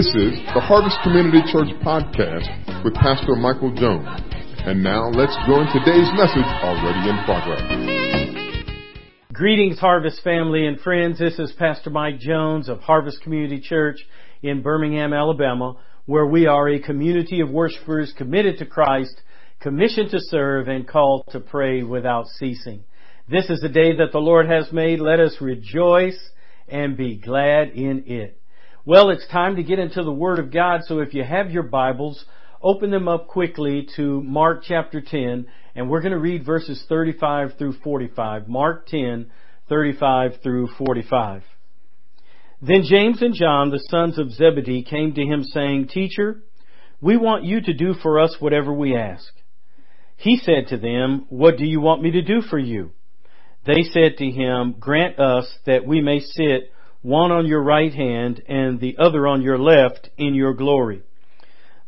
This is the Harvest Community Church podcast with Pastor Michael Jones. And now let's join today's message already in progress. Greetings, Harvest family and friends. This is Pastor Mike Jones of Harvest Community Church in Birmingham, Alabama, where we are a community of worshipers committed to Christ, commissioned to serve, and called to pray without ceasing. This is the day that the Lord has made. Let us rejoice and be glad in it. Well, it's time to get into the Word of God, so if you have your Bibles, open them up quickly to Mark chapter 10, and we're going to read verses 35 through 45. Mark 10, 35 through 45. Then James and John, the sons of Zebedee, came to him saying, Teacher, we want you to do for us whatever we ask. He said to them, What do you want me to do for you? They said to him, Grant us that we may sit one on your right hand and the other on your left in your glory.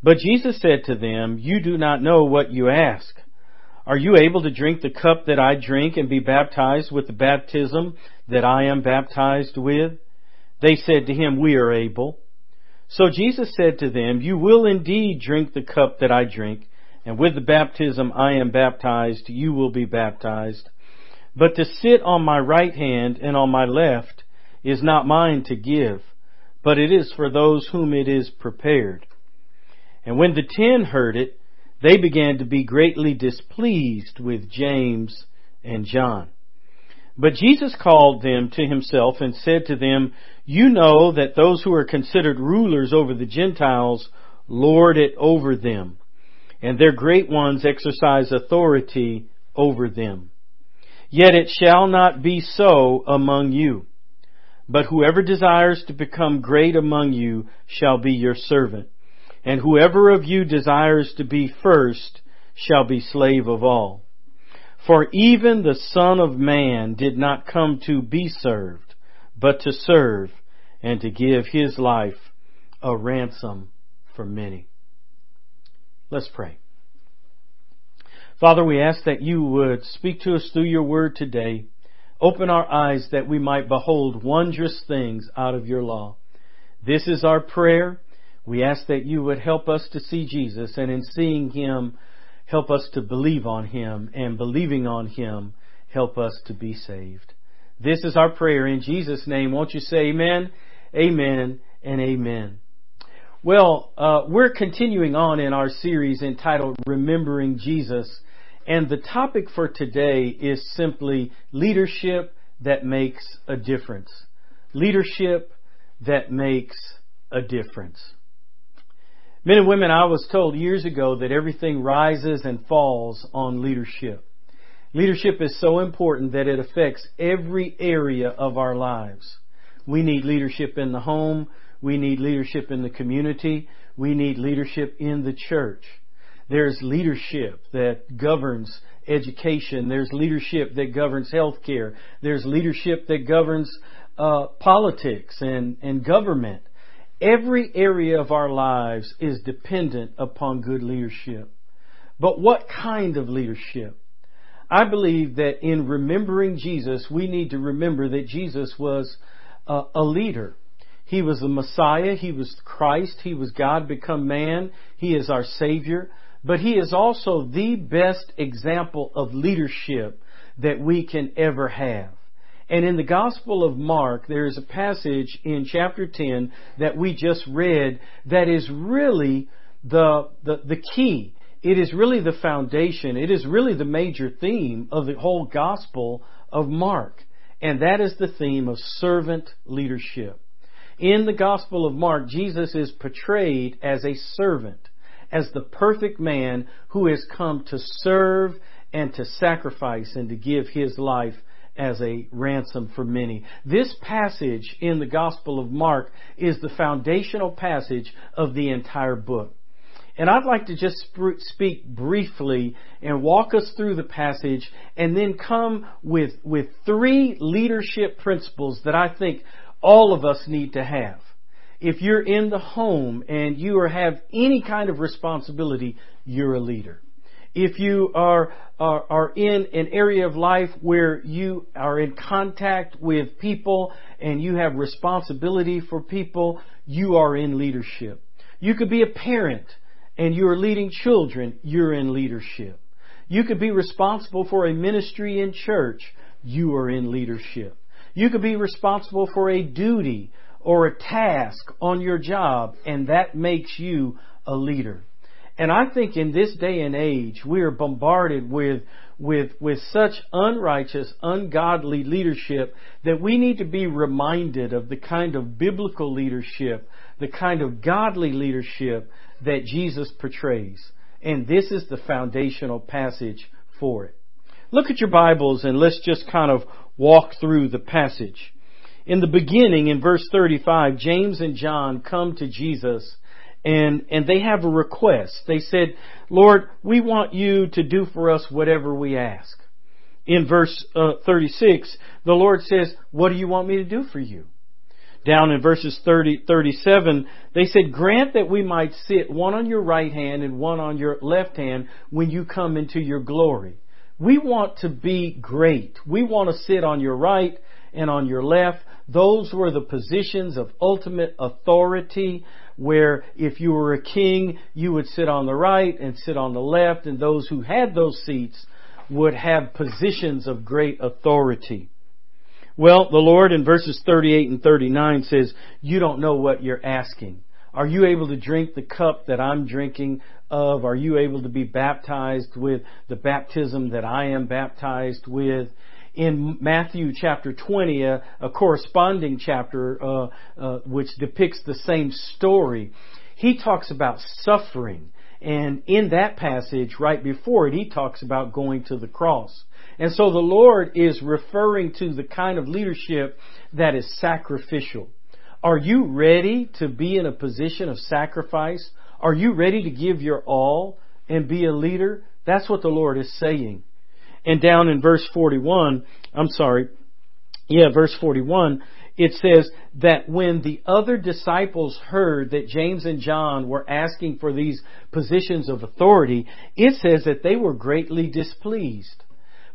But Jesus said to them, You do not know what you ask. Are you able to drink the cup that I drink and be baptized with the baptism that I am baptized with? They said to him, We are able. So Jesus said to them, You will indeed drink the cup that I drink, and with the baptism I am baptized, you will be baptized. But to sit on my right hand and on my left is not mine to give, but it is for those whom it is prepared. And when the ten heard it, they began to be greatly displeased with James and John. But Jesus called them to himself and said to them, You know that those who are considered rulers over the Gentiles lord it over them, and their great ones exercise authority over them. Yet it shall not be so among you. But whoever desires to become great among you shall be your servant. And whoever of you desires to be first shall be slave of all. For even the Son of Man did not come to be served, but to serve and to give his life a ransom for many. Let's pray. Father, we ask that you would speak to us through your word today. Open our eyes that we might behold wondrous things out of your law. This is our prayer. We ask that you would help us to see Jesus and in seeing him, help us to believe on him and believing on him, help us to be saved. This is our prayer in Jesus' name. Won't you say amen, amen, and amen. Well, uh, we're continuing on in our series entitled Remembering Jesus. And the topic for today is simply leadership that makes a difference. Leadership that makes a difference. Men and women, I was told years ago that everything rises and falls on leadership. Leadership is so important that it affects every area of our lives. We need leadership in the home. We need leadership in the community. We need leadership in the church. There's leadership that governs education. There's leadership that governs healthcare. There's leadership that governs uh, politics and, and government. Every area of our lives is dependent upon good leadership. But what kind of leadership? I believe that in remembering Jesus, we need to remember that Jesus was uh, a leader. He was the Messiah. He was Christ. He was God become man. He is our Savior but he is also the best example of leadership that we can ever have. And in the Gospel of Mark, there is a passage in chapter 10 that we just read that is really the, the, the key. It is really the foundation. It is really the major theme of the whole Gospel of Mark. And that is the theme of servant leadership. In the Gospel of Mark, Jesus is portrayed as a servant as the perfect man who has come to serve and to sacrifice and to give his life as a ransom for many. This passage in the Gospel of Mark is the foundational passage of the entire book. And I'd like to just speak briefly and walk us through the passage and then come with, with three leadership principles that I think all of us need to have if you're in the home and you have any kind of responsibility, you're a leader. if you are, are, are in an area of life where you are in contact with people and you have responsibility for people, you are in leadership. You could be a parent and you are leading children, you're in leadership. You could be responsible for a ministry in church, you are in leadership. You could be responsible for a duty or a task on your job, and that makes you a leader. And I think in this day and age, we are bombarded with, with, with such unrighteous, ungodly leadership that we need to be reminded of the kind of biblical leadership, the kind of godly leadership that Jesus portrays. And this is the foundational passage for it. Look at your Bibles and let's just kind of walk through the passage. In the beginning, in verse 35, James and John come to Jesus and, and they have a request. They said, Lord, we want you to do for us whatever we ask. In verse uh, 36, the Lord says, what do you want me to do for you? Down in verses 30, 37, they said, grant that we might sit one on your right hand and one on your left hand when you come into your glory. We want to be great. We want to sit on your right and on your left. Those were the positions of ultimate authority where if you were a king, you would sit on the right and sit on the left, and those who had those seats would have positions of great authority. Well, the Lord in verses 38 and 39 says, you don't know what you're asking. Are you able to drink the cup that I'm drinking of? Are you able to be baptized with the baptism that I am baptized with? In Matthew chapter 20, a, a corresponding chapter uh, uh, which depicts the same story, he talks about suffering. And in that passage, right before it, he talks about going to the cross. And so the Lord is referring to the kind of leadership that is sacrificial. Are you ready to be in a position of sacrifice? Are you ready to give your all and be a leader? That's what the Lord is saying. And down in verse 41, I'm sorry, yeah, verse 41, it says that when the other disciples heard that James and John were asking for these positions of authority, it says that they were greatly displeased.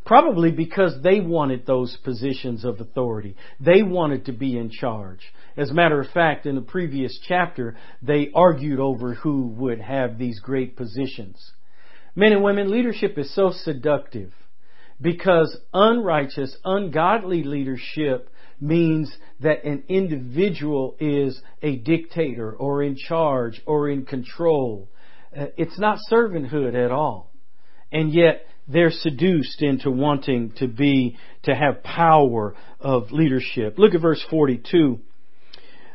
Probably because they wanted those positions of authority. They wanted to be in charge. As a matter of fact, in the previous chapter, they argued over who would have these great positions. Men and women, leadership is so seductive. Because unrighteous, ungodly leadership means that an individual is a dictator or in charge or in control. Uh, it's not servanthood at all. And yet they're seduced into wanting to be, to have power of leadership. Look at verse 42.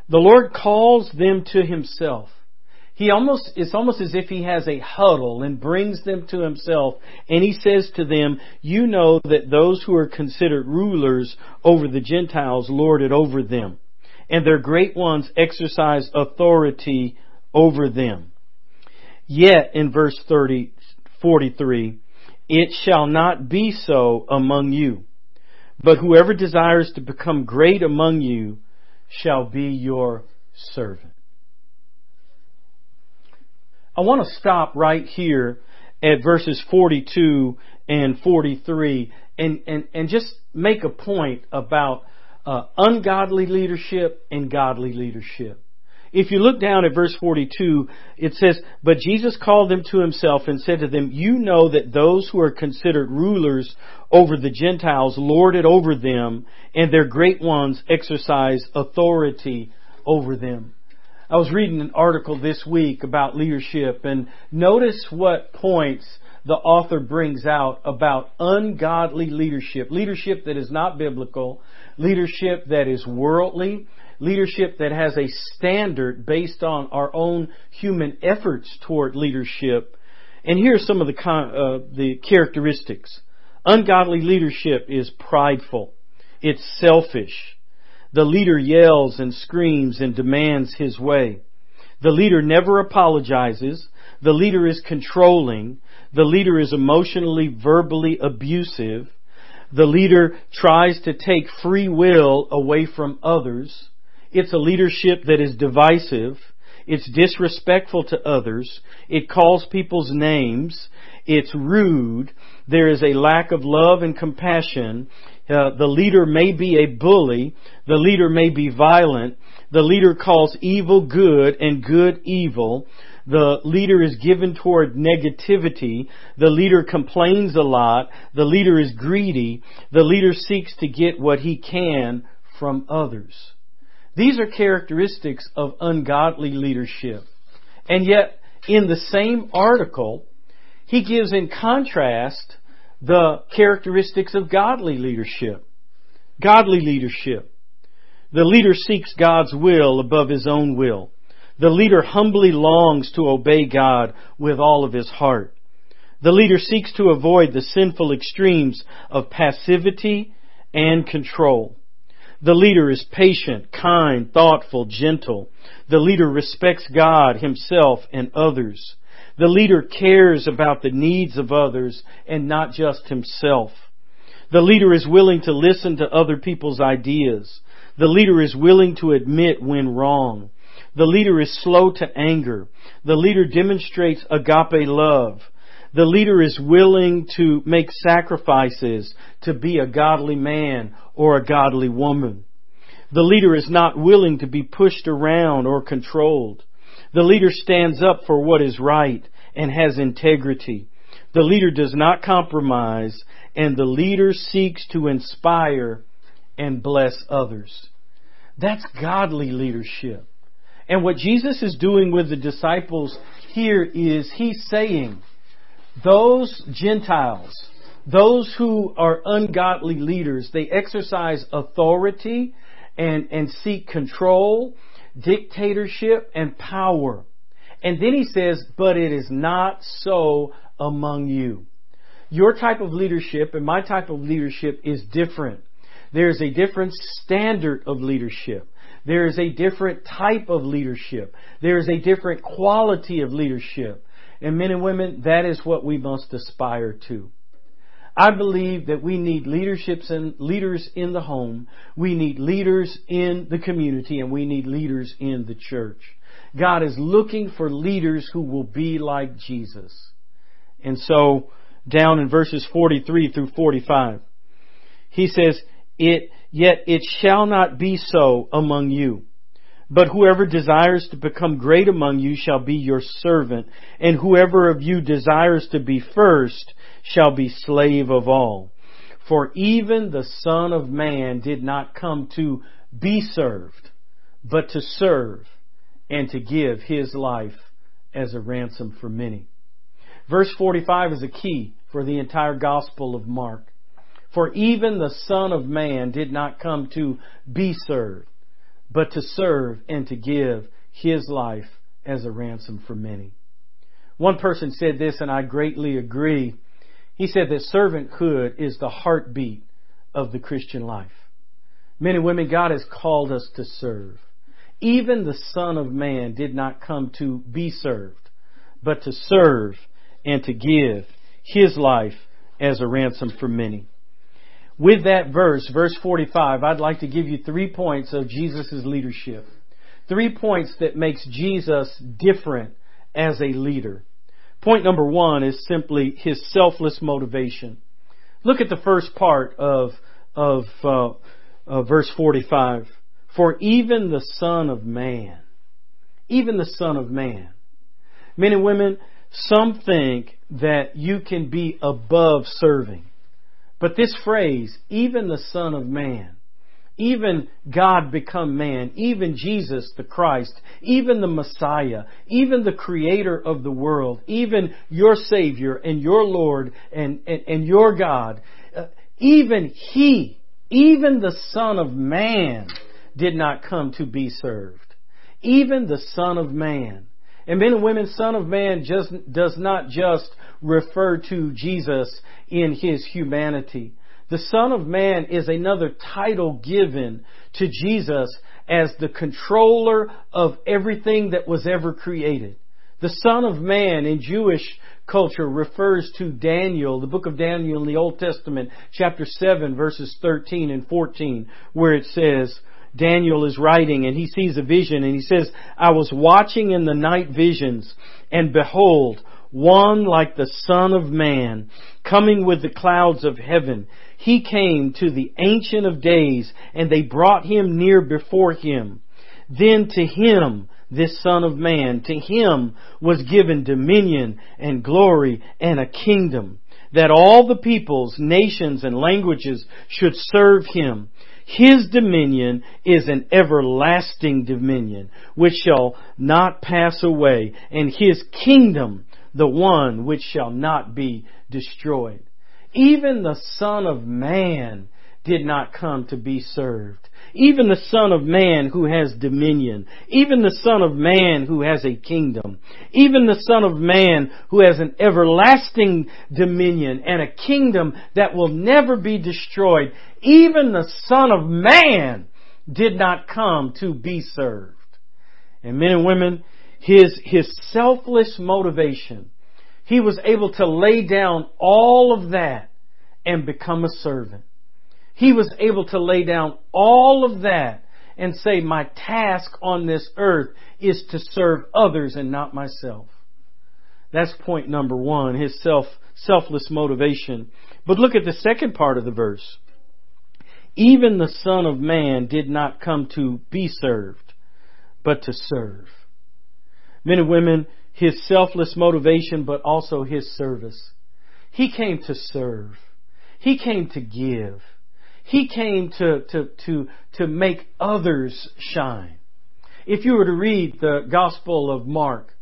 The Lord calls them to himself he almost, it's almost as if he has a huddle and brings them to himself and he says to them, you know that those who are considered rulers over the Gentiles lord it over them and their great ones exercise authority over them. Yet in verse 30, 43, it shall not be so among you, but whoever desires to become great among you shall be your servant. I want to stop right here at verses 42 and 43 and, and, and just make a point about uh, ungodly leadership and godly leadership. If you look down at verse 42, it says, But Jesus called them to himself and said to them, You know that those who are considered rulers over the Gentiles lord it over them, and their great ones exercise authority over them. I was reading an article this week about leadership and notice what points the author brings out about ungodly leadership. Leadership that is not biblical, leadership that is worldly, leadership that has a standard based on our own human efforts toward leadership. And here are some of the, uh, the characteristics. Ungodly leadership is prideful. It's selfish. The leader yells and screams and demands his way. The leader never apologizes. The leader is controlling. The leader is emotionally, verbally abusive. The leader tries to take free will away from others. It's a leadership that is divisive. It's disrespectful to others. It calls people's names. It's rude. There is a lack of love and compassion. Uh, the leader may be a bully. The leader may be violent. The leader calls evil good and good evil. The leader is given toward negativity. The leader complains a lot. The leader is greedy. The leader seeks to get what he can from others. These are characteristics of ungodly leadership. And yet, in the same article, he gives in contrast the characteristics of godly leadership. Godly leadership. The leader seeks God's will above his own will. The leader humbly longs to obey God with all of his heart. The leader seeks to avoid the sinful extremes of passivity and control. The leader is patient, kind, thoughtful, gentle. The leader respects God, himself, and others. The leader cares about the needs of others and not just himself. The leader is willing to listen to other people's ideas. The leader is willing to admit when wrong. The leader is slow to anger. The leader demonstrates agape love. The leader is willing to make sacrifices to be a godly man or a godly woman. The leader is not willing to be pushed around or controlled. The leader stands up for what is right and has integrity. The leader does not compromise and the leader seeks to inspire and bless others. That's godly leadership. And what Jesus is doing with the disciples here is he's saying, those Gentiles, those who are ungodly leaders, they exercise authority and, and seek control, dictatorship, and power. And then he says, but it is not so among you. Your type of leadership and my type of leadership is different. There's a different standard of leadership. There is a different type of leadership. There is a different quality of leadership. And men and women, that is what we must aspire to. I believe that we need leaderships and leaders in the home. We need leaders in the community and we need leaders in the church. God is looking for leaders who will be like Jesus. And so, down in verses 43 through 45, he says, it, yet it shall not be so among you. But whoever desires to become great among you shall be your servant, and whoever of you desires to be first shall be slave of all. For even the Son of Man did not come to be served, but to serve and to give his life as a ransom for many. Verse 45 is a key for the entire Gospel of Mark. For even the Son of Man did not come to be served, but to serve and to give his life as a ransom for many. One person said this, and I greatly agree. He said that servanthood is the heartbeat of the Christian life. Men and women, God has called us to serve. Even the Son of Man did not come to be served, but to serve and to give his life as a ransom for many. With that verse, verse 45, I'd like to give you three points of Jesus' leadership. Three points that makes Jesus different as a leader. Point number one is simply his selfless motivation. Look at the first part of, of uh, verse 45. For even the Son of Man, even the Son of Man. Men and women, some think that you can be above serving. But this phrase, even the Son of Man, even God become man, even Jesus the Christ, even the Messiah, even the Creator of the world, even your Savior and your Lord and, and, and your God, uh, even He, even the Son of Man did not come to be served. Even the Son of Man. And men and women, Son of Man just, does not just refer to Jesus in His humanity. The Son of Man is another title given to Jesus as the controller of everything that was ever created. The Son of Man in Jewish culture refers to Daniel, the book of Daniel in the Old Testament, chapter 7, verses 13 and 14, where it says, Daniel is writing and he sees a vision and he says, I was watching in the night visions and behold, one like the Son of Man, coming with the clouds of heaven. He came to the Ancient of Days, and they brought him near before him. Then to him, this Son of Man, to him was given dominion and glory and a kingdom, that all the peoples, nations, and languages should serve him. His dominion is an everlasting dominion, which shall not pass away, and his kingdom the one which shall not be destroyed. Even the Son of Man did not come to be served. Even the Son of Man who has dominion. Even the Son of Man who has a kingdom. Even the Son of Man who has an everlasting dominion and a kingdom that will never be destroyed. Even the Son of Man did not come to be served. And men and women, his, his selfless motivation, he was able to lay down all of that and become a servant. He was able to lay down all of that and say, my task on this earth is to serve others and not myself. That's point number one, his self, selfless motivation. But look at the second part of the verse. Even the Son of Man did not come to be served, but to serve men and women, his selfless motivation, but also his service. He came to serve. He came to give. He came to, to, to, to make others shine. If you were to read the Gospel of Mark,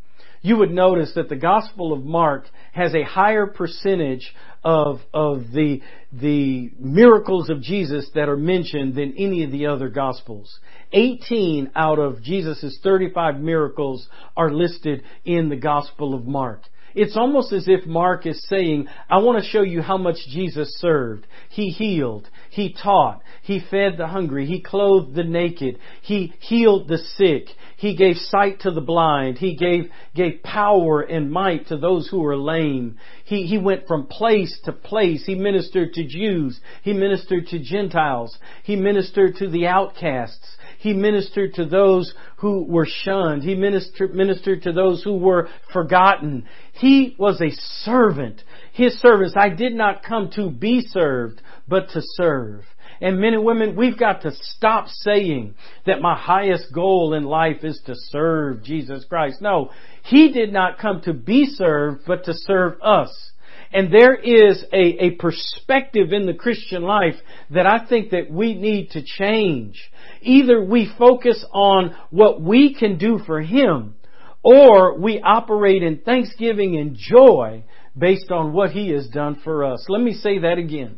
you would notice that the Gospel of Mark has a higher percentage of, of the, the miracles of Jesus that are mentioned than any of the other Gospels. 18 out of Jesus' 35 miracles are listed in the Gospel of Mark. It's almost as if Mark is saying, I want to show you how much Jesus served. He healed. He taught. He fed the hungry. He clothed the naked. He healed the sick. He gave sight to the blind. He gave, gave power and might to those who were lame. He, he went from place to place. He ministered to Jews. He ministered to Gentiles. He ministered to the outcasts. He ministered to those who were shunned. He ministered, ministered to those who were forgotten. He was a servant. His service, I did not come to be served, but to serve. And men and women, we've got to stop saying that my highest goal in life is to serve Jesus Christ. No, He did not come to be served, but to serve us. And there is a, a perspective in the Christian life that I think that we need to change. Either we focus on what we can do for Him, or we operate in thanksgiving and joy based on what He has done for us. Let me say that again.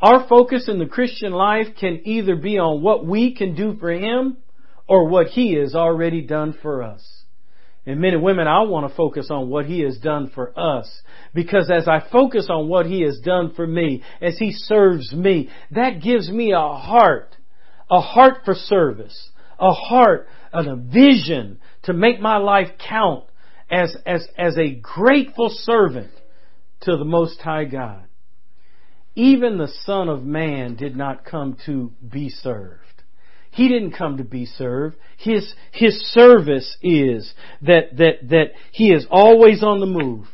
Our focus in the Christian life can either be on what we can do for Him or what He has already done for us. And men and women, I want to focus on what He has done for us. Because as I focus on what He has done for me, as He serves me, that gives me a heart, a heart for service, a heart and a vision to make my life count as, as, as a grateful servant to the Most High God. Even the Son of Man did not come to be served. He didn't come to be served. His, his service is that, that, that he is always on the move.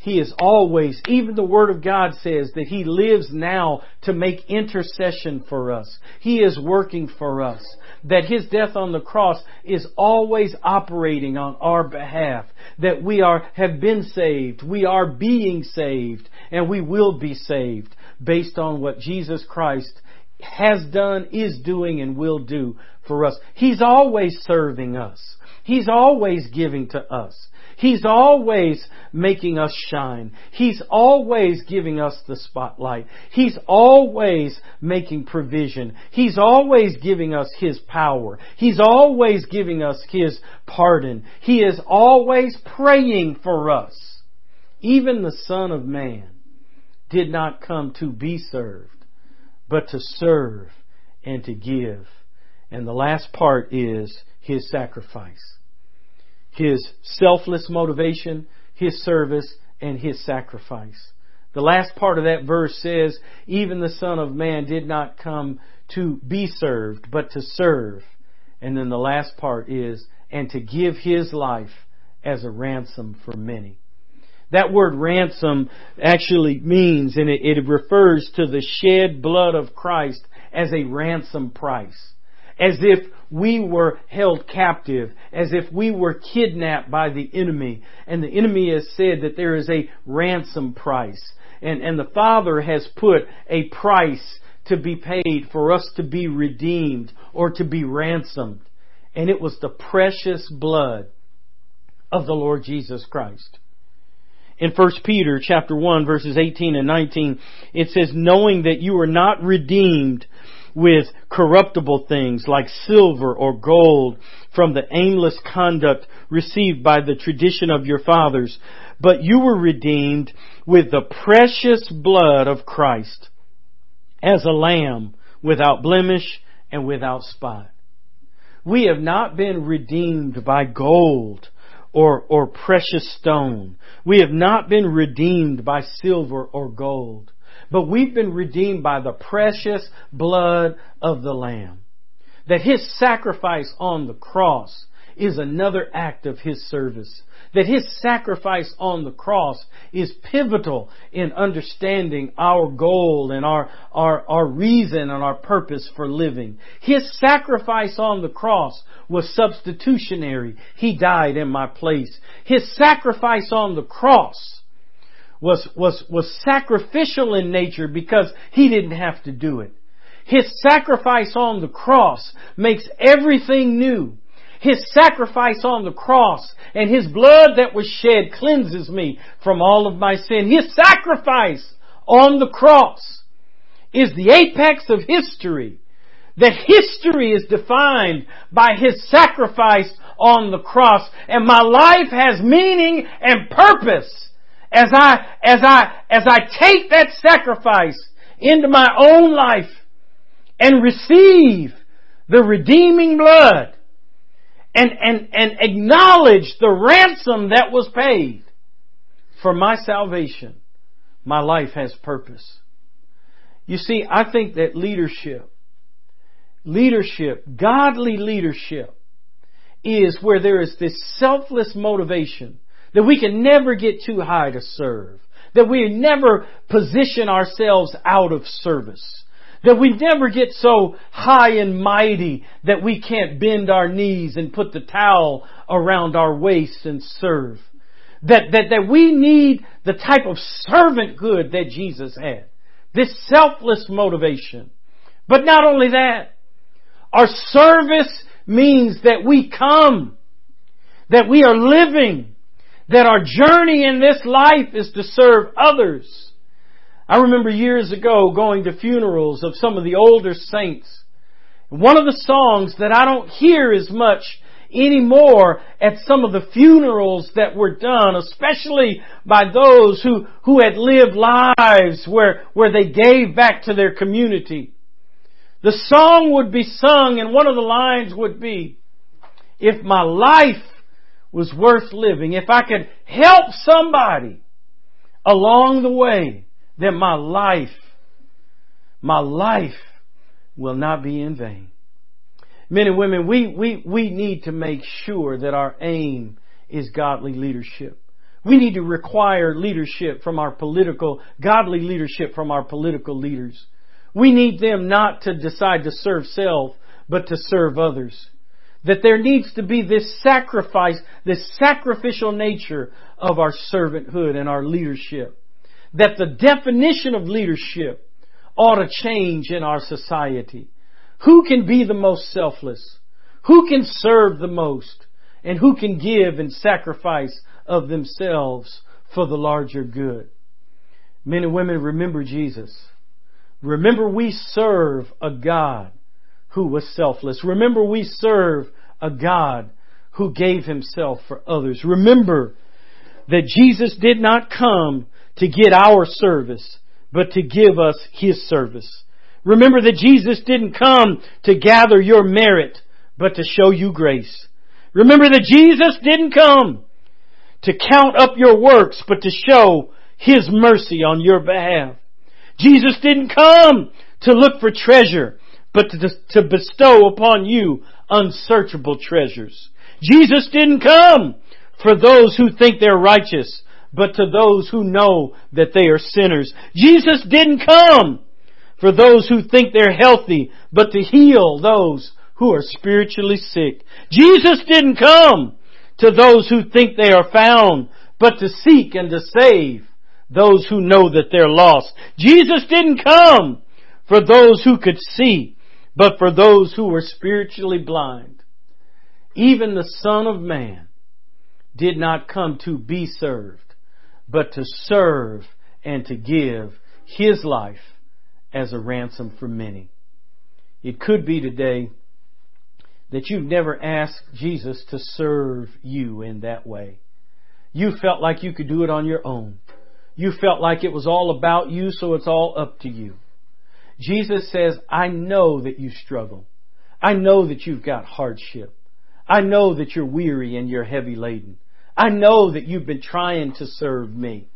He is always, even the Word of God says that He lives now to make intercession for us. He is working for us. That His death on the cross is always operating on our behalf. That we are, have been saved. We are being saved. And we will be saved based on what Jesus Christ has done, is doing, and will do for us. He's always serving us. He's always giving to us. He's always making us shine. He's always giving us the spotlight. He's always making provision. He's always giving us His power. He's always giving us His pardon. He is always praying for us. Even the Son of Man did not come to be served but to serve and to give. And the last part is his sacrifice. His selfless motivation, his service, and his sacrifice. The last part of that verse says, even the Son of Man did not come to be served, but to serve. And then the last part is, and to give his life as a ransom for many. That word ransom actually means, and it, it refers to the shed blood of Christ as a ransom price. As if we were held captive, as if we were kidnapped by the enemy. And the enemy has said that there is a ransom price. And, and the Father has put a price to be paid for us to be redeemed or to be ransomed. And it was the precious blood of the Lord Jesus Christ. In 1 Peter chapter 1 verses 18 and 19, it says, knowing that you are not redeemed with corruptible things like silver or gold from the aimless conduct received by the tradition of your fathers, but you were redeemed with the precious blood of Christ as a lamb without blemish and without spot. We have not been redeemed by gold or, or precious stone. We have not been redeemed by silver or gold, but we've been redeemed by the precious blood of the Lamb. That His sacrifice on the cross is another act of His service that His sacrifice on the cross is pivotal in understanding our goal and our, our, our reason and our purpose for living. His sacrifice on the cross was substitutionary. He died in my place. His sacrifice on the cross was, was, was sacrificial in nature because He didn't have to do it. His sacrifice on the cross makes everything new. His sacrifice on the cross and His blood that was shed cleanses me from all of my sin. His sacrifice on the cross is the apex of history. That history is defined by His sacrifice on the cross and my life has meaning and purpose as I, as I, as I take that sacrifice into my own life and receive the redeeming blood and, and, and acknowledge the ransom that was paid for my salvation, my life has purpose. You see, I think that leadership, leadership, godly leadership, is where there is this selfless motivation that we can never get too high to serve, that we never position ourselves out of service. That we never get so high and mighty that we can't bend our knees and put the towel around our waist and serve. That, that, that we need the type of servanthood that Jesus had. This selfless motivation. But not only that, our service means that we come, that we are living, that our journey in this life is to serve others I remember years ago going to funerals of some of the older saints. One of the songs that I don't hear as much anymore at some of the funerals that were done, especially by those who, who had lived lives where, where they gave back to their community. The song would be sung and one of the lines would be, if my life was worth living, if I could help somebody along the way, that my life, my life will not be in vain. Men and women, we, we, we need to make sure that our aim is godly leadership. We need to require leadership from our political, godly leadership from our political leaders. We need them not to decide to serve self, but to serve others. That there needs to be this sacrifice, this sacrificial nature of our servanthood and our leadership that the definition of leadership ought to change in our society. Who can be the most selfless? Who can serve the most? And who can give and sacrifice of themselves for the larger good? Men and women, remember Jesus. Remember we serve a God who was selfless. Remember we serve a God who gave himself for others. Remember that Jesus did not come to get our service, but to give us His service. Remember that Jesus didn't come to gather your merit, but to show you grace. Remember that Jesus didn't come to count up your works, but to show His mercy on your behalf. Jesus didn't come to look for treasure, but to, to bestow upon you unsearchable treasures. Jesus didn't come for those who think they're righteous, but to those who know that they are sinners. Jesus didn't come for those who think they're healthy, but to heal those who are spiritually sick. Jesus didn't come to those who think they are found, but to seek and to save those who know that they're lost. Jesus didn't come for those who could see, but for those who were spiritually blind. Even the Son of Man did not come to be served, but to serve and to give His life as a ransom for many. It could be today that you've never asked Jesus to serve you in that way. You felt like you could do it on your own. You felt like it was all about you, so it's all up to you. Jesus says, I know that you struggle. I know that you've got hardship. I know that you're weary and you're heavy laden. I know that you've been trying to serve me.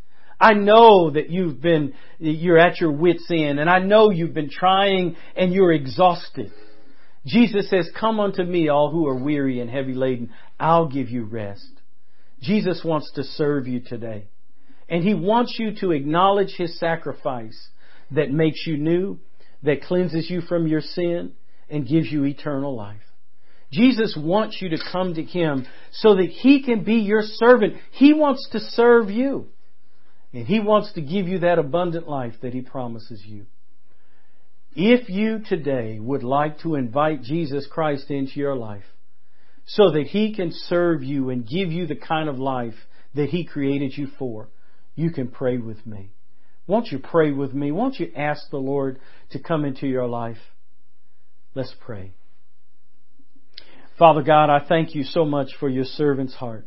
I know that you've been, you're at your wits end and I know you've been trying and you're exhausted. Jesus says, come unto me all who are weary and heavy laden. I'll give you rest. Jesus wants to serve you today. And He wants you to acknowledge His sacrifice that makes you new, that cleanses you from your sin, and gives you eternal life. Jesus wants you to come to Him so that He can be your servant. He wants to serve you. And He wants to give you that abundant life that He promises you. If you today would like to invite Jesus Christ into your life so that He can serve you and give you the kind of life that He created you for, you can pray with me. Won't you pray with me? Won't you ask the Lord to come into your life? Let's pray. Father God, I thank you so much for your servant's heart.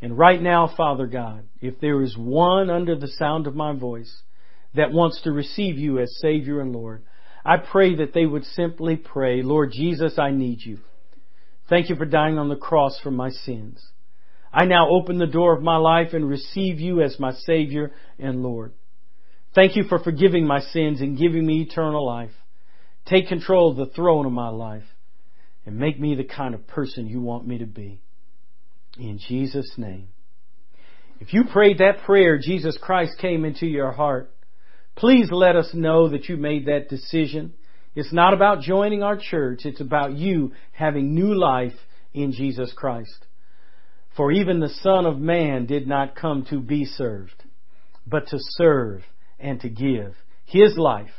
And right now, Father God, if there is one under the sound of my voice that wants to receive you as Savior and Lord, I pray that they would simply pray, Lord Jesus, I need you. Thank you for dying on the cross for my sins. I now open the door of my life and receive you as my Savior and Lord. Thank you for forgiving my sins and giving me eternal life. Take control of the throne of my life and make me the kind of person you want me to be. In Jesus' name. If you prayed that prayer, Jesus Christ came into your heart. Please let us know that you made that decision. It's not about joining our church. It's about you having new life in Jesus Christ. For even the Son of Man did not come to be served, but to serve and to give His life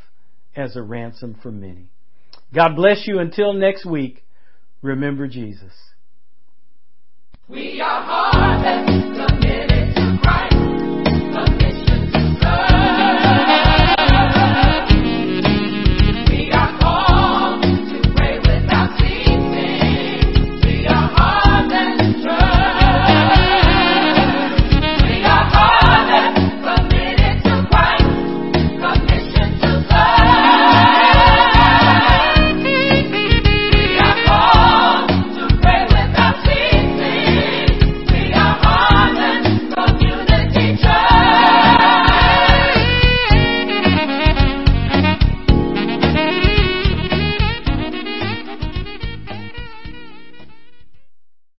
as a ransom for many. God bless you until next week. Remember Jesus. We are harvest,